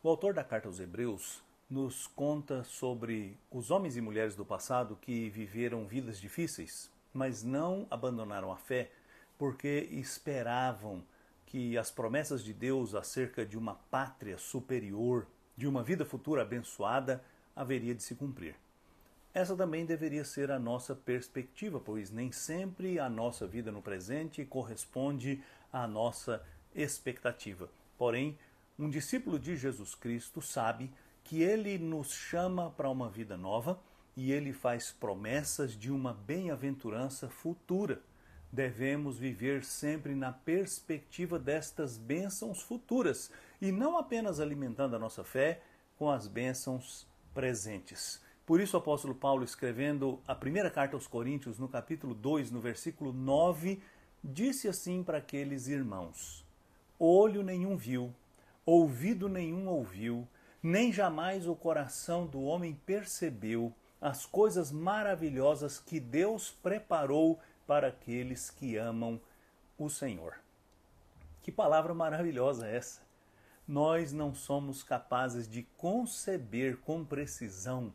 O autor da carta aos Hebreus nos conta sobre os homens e mulheres do passado que viveram vidas difíceis, mas não abandonaram a fé porque esperavam que as promessas de Deus acerca de uma pátria superior, de uma vida futura abençoada, haveria de se cumprir. Essa também deveria ser a nossa perspectiva, pois nem sempre a nossa vida no presente corresponde à nossa expectativa. Porém, um discípulo de Jesus Cristo sabe que ele nos chama para uma vida nova e ele faz promessas de uma bem-aventurança futura. Devemos viver sempre na perspectiva destas bênçãos futuras e não apenas alimentando a nossa fé com as bênçãos presentes. Por isso, o apóstolo Paulo, escrevendo a primeira carta aos Coríntios, no capítulo 2, no versículo 9, disse assim para aqueles irmãos: Olho nenhum viu, ouvido nenhum ouviu, nem jamais o coração do homem percebeu as coisas maravilhosas que Deus preparou para aqueles que amam o Senhor. Que palavra maravilhosa é essa! Nós não somos capazes de conceber com precisão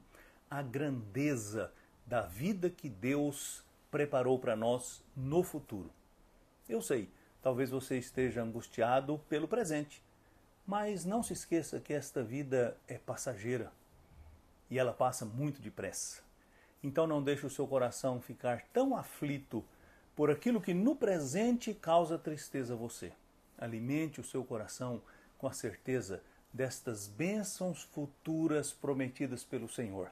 a grandeza da vida que Deus preparou para nós no futuro. Eu sei, talvez você esteja angustiado pelo presente, mas não se esqueça que esta vida é passageira e ela passa muito depressa. Então não deixe o seu coração ficar tão aflito por aquilo que no presente causa tristeza a você. Alimente o seu coração com a certeza destas bênçãos futuras prometidas pelo Senhor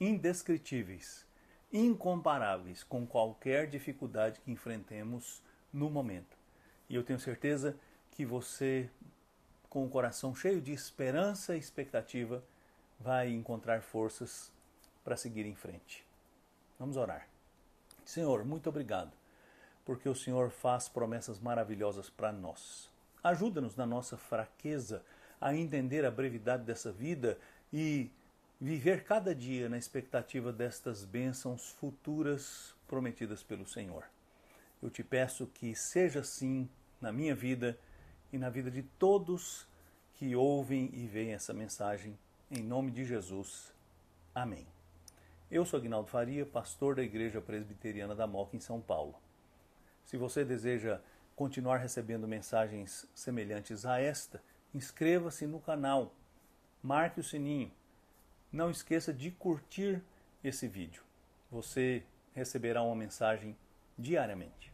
indescritíveis, incomparáveis com qualquer dificuldade que enfrentemos no momento. E eu tenho certeza que você, com o coração cheio de esperança e expectativa, vai encontrar forças para seguir em frente. Vamos orar. Senhor, muito obrigado, porque o Senhor faz promessas maravilhosas para nós. Ajuda-nos na nossa fraqueza a entender a brevidade dessa vida e viver cada dia na expectativa destas bênçãos futuras prometidas pelo Senhor. Eu te peço que seja assim na minha vida e na vida de todos que ouvem e veem essa mensagem, em nome de Jesus. Amém. Eu sou Agnaldo Faria, pastor da Igreja Presbiteriana da Moca em São Paulo. Se você deseja continuar recebendo mensagens semelhantes a esta, inscreva-se no canal, marque o sininho não esqueça de curtir esse vídeo. Você receberá uma mensagem diariamente.